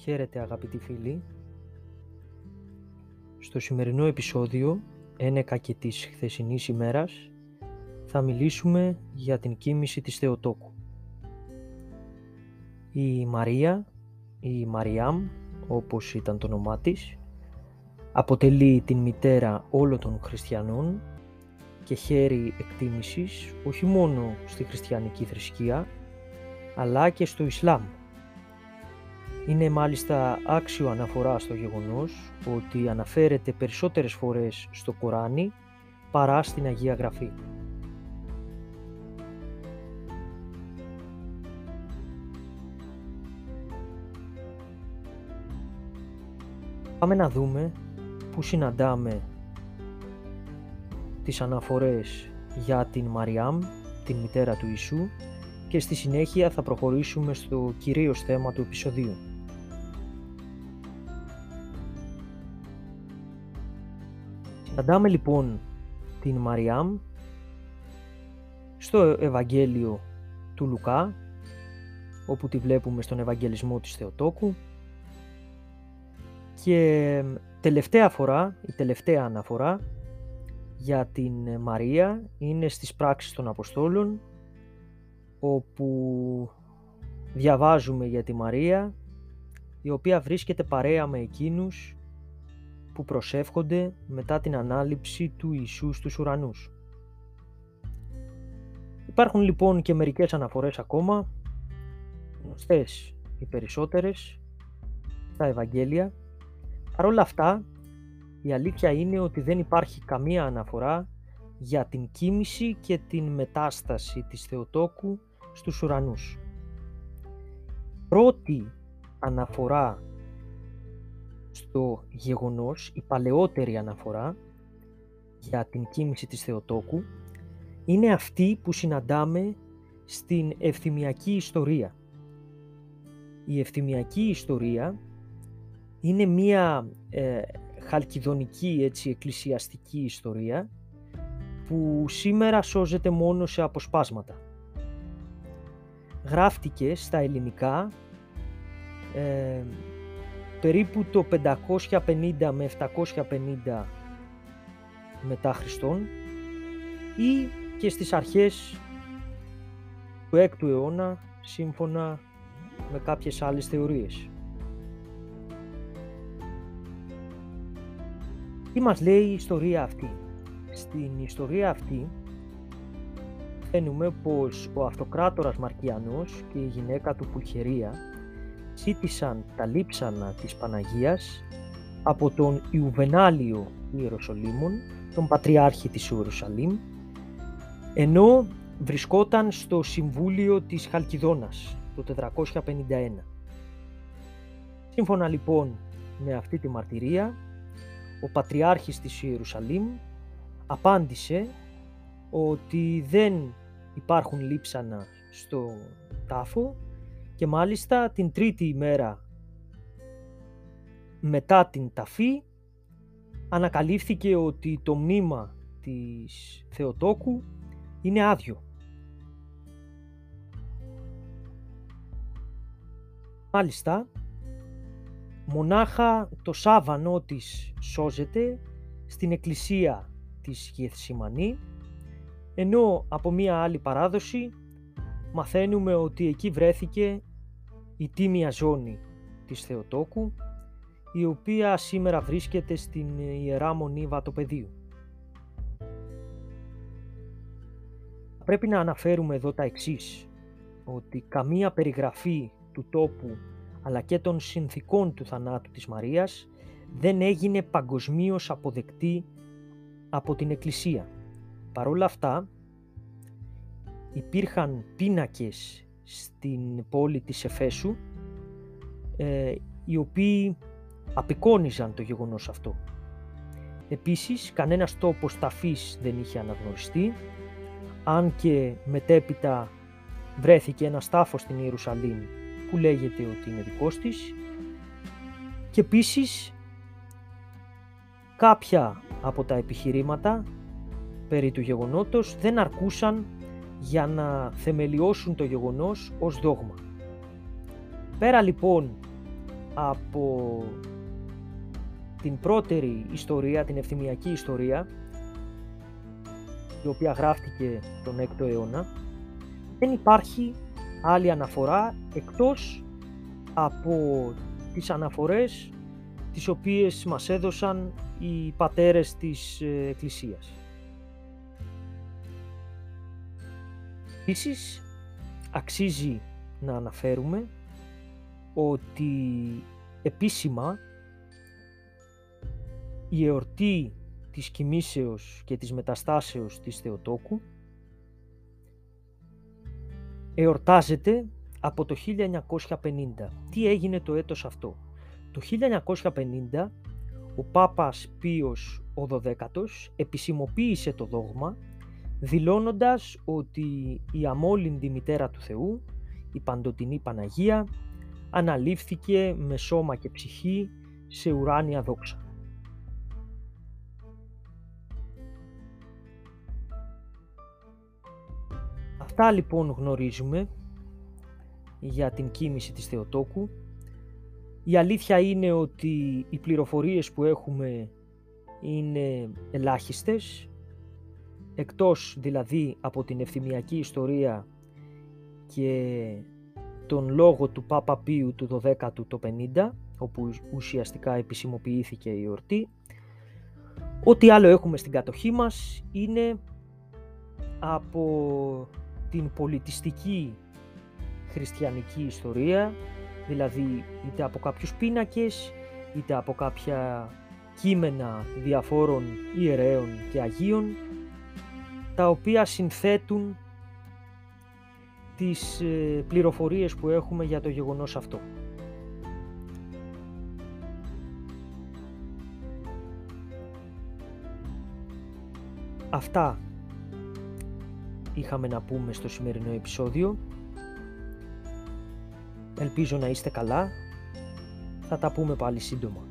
Χαίρετε αγαπητοί φίλοι. Στο σημερινό επεισόδιο, ένεκα και της χθεσινής ημέρας, θα μιλήσουμε για την κίνηση της Θεοτόκου. Η Μαρία, η Μαριάμ, όπως ήταν το όνομά της, αποτελεί την μητέρα όλων των χριστιανών και χέρι εκτίμησης όχι μόνο στη χριστιανική θρησκεία, αλλά και στο Ισλάμ. Είναι μάλιστα άξιο αναφορά στο γεγονός ότι αναφέρεται περισσότερες φορές στο Κοράνι παρά στην Αγία Γραφή. Πάμε να δούμε που συναντάμε τις αναφορές για την Μαριάμ, την μητέρα του Ιησού και στη συνέχεια θα προχωρήσουμε στο κυρίως θέμα του επεισοδίου. Συναντάμε λοιπόν την Μαριάμ στο Ευαγγέλιο του Λουκά όπου τη βλέπουμε στον Ευαγγελισμό της Θεοτόκου. Και τελευταία φορά, η τελευταία αναφορά για την Μαρία είναι στις πράξεις των Αποστόλων όπου διαβάζουμε για τη Μαρία η οποία βρίσκεται παρέα με εκείνους που προσεύχονται μετά την ανάληψη του Ιησού στους ουρανούς. Υπάρχουν λοιπόν και μερικές αναφορές ακόμα, γνωστές οι περισσότερες, στα Ευαγγέλια. Παρ' όλα αυτά, η αλήθεια είναι ότι δεν υπάρχει καμία αναφορά για την κίνηση και την μετάσταση της Θεοτόκου στους ουρανούς. Πρώτη αναφορά στο γεγονός, η παλαιότερη αναφορά για την κίνηση της Θεοτόκου είναι αυτή που συναντάμε στην ευθυμιακή ιστορία. Η ευθυμιακή ιστορία είναι μία ε, χαλκιδονική έτσι, εκκλησιαστική ιστορία που σήμερα σώζεται μόνο σε αποσπάσματα γράφτηκε στα ελληνικά ε, περίπου το 550 με 750 μετά Χριστόν ή και στις αρχές του 6ου αιώνα σύμφωνα με κάποιες άλλες θεωρίες. Τι μας λέει η ιστορία αυτή; Στην ιστορία αυτή μαθαίνουμε πως ο αυτοκράτορας Μαρκιανός και η γυναίκα του Πουλχερία ζήτησαν τα λείψανα της Παναγίας από τον Ιουβενάλιο Ιεροσολύμων, τον Πατριάρχη της Ιερουσαλήμ, ενώ βρισκόταν στο Συμβούλιο της Χαλκιδόνας το 451. Σύμφωνα λοιπόν με αυτή τη μαρτυρία, ο Πατριάρχης της Ιερουσαλήμ απάντησε ότι δεν υπάρχουν λείψανα στο τάφο και μάλιστα την τρίτη ημέρα μετά την ταφή ανακαλύφθηκε ότι το μνήμα της Θεοτόκου είναι άδειο. Μάλιστα, μονάχα το σάβανό της σώζεται στην εκκλησία της Γεθσιμανή ενώ από μία άλλη παράδοση μαθαίνουμε ότι εκεί βρέθηκε η τίμια ζώνη της Θεοτόκου η οποία σήμερα βρίσκεται στην Ιερά Μονή Βατοπεδίου. Πρέπει να αναφέρουμε εδώ τα εξής, ότι καμία περιγραφή του τόπου αλλά και των συνθήκων του θανάτου της Μαρίας δεν έγινε παγκοσμίως αποδεκτή από την Εκκλησία. Παρ' όλα αυτά, υπήρχαν πίνακες στην πόλη της Εφέσου ε, οι οποίοι απεικόνιζαν το γεγονός αυτό. Επίσης, κανένας τόπος ταφής δεν είχε αναγνωριστεί, αν και μετέπειτα βρέθηκε ένα τάφος στην Ιερουσαλήμ που λέγεται ότι είναι δικός της και επίσης κάποια από τα επιχειρήματα περί του γεγονότος δεν αρκούσαν για να θεμελιώσουν το γεγονός ως δόγμα. Πέρα λοιπόν από την πρώτερη ιστορία, την ευθυμιακή ιστορία, η οποία γράφτηκε τον 6ο αιώνα, δεν υπάρχει άλλη αναφορά εκτός από τις αναφορές τις οποίες μας έδωσαν οι πατέρες της ε, Εκκλησίας. Επίσης, αξίζει να αναφέρουμε ότι επίσημα η εορτή της κοιμήσεως και της μεταστάσεως της Θεοτόκου εορτάζεται από το 1950. Τι έγινε το έτος αυτό; Το 1950 ο Πάπας Πίος ο 12ος επισημοποίησε το δόγμα δηλώνοντας ότι η αμόλυντη μητέρα του Θεού, η παντοτινή Παναγία, αναλήφθηκε με σώμα και ψυχή σε ουράνια δόξα. Αυτά λοιπόν γνωρίζουμε για την κίνηση της Θεοτόκου. Η αλήθεια είναι ότι οι πληροφορίες που έχουμε είναι ελάχιστες, εκτός δηλαδή από την ευθυμιακή ιστορία και τον λόγο του Πάπα Πίου του 12ου το 50, όπου ουσιαστικά επισημοποιήθηκε η ορτή. Ό,τι άλλο έχουμε στην κατοχή μας είναι από την πολιτιστική χριστιανική ιστορία, δηλαδή είτε από κάποιους πίνακες, είτε από κάποια κείμενα διαφόρων ιερέων και αγίων, τα οποία συνθέτουν τις ε, πληροφορίες που έχουμε για το γεγονός αυτό. Αυτά είχαμε να πούμε στο σημερινό επεισόδιο. Ελπίζω να είστε καλά. Θα τα πούμε πάλι σύντομα.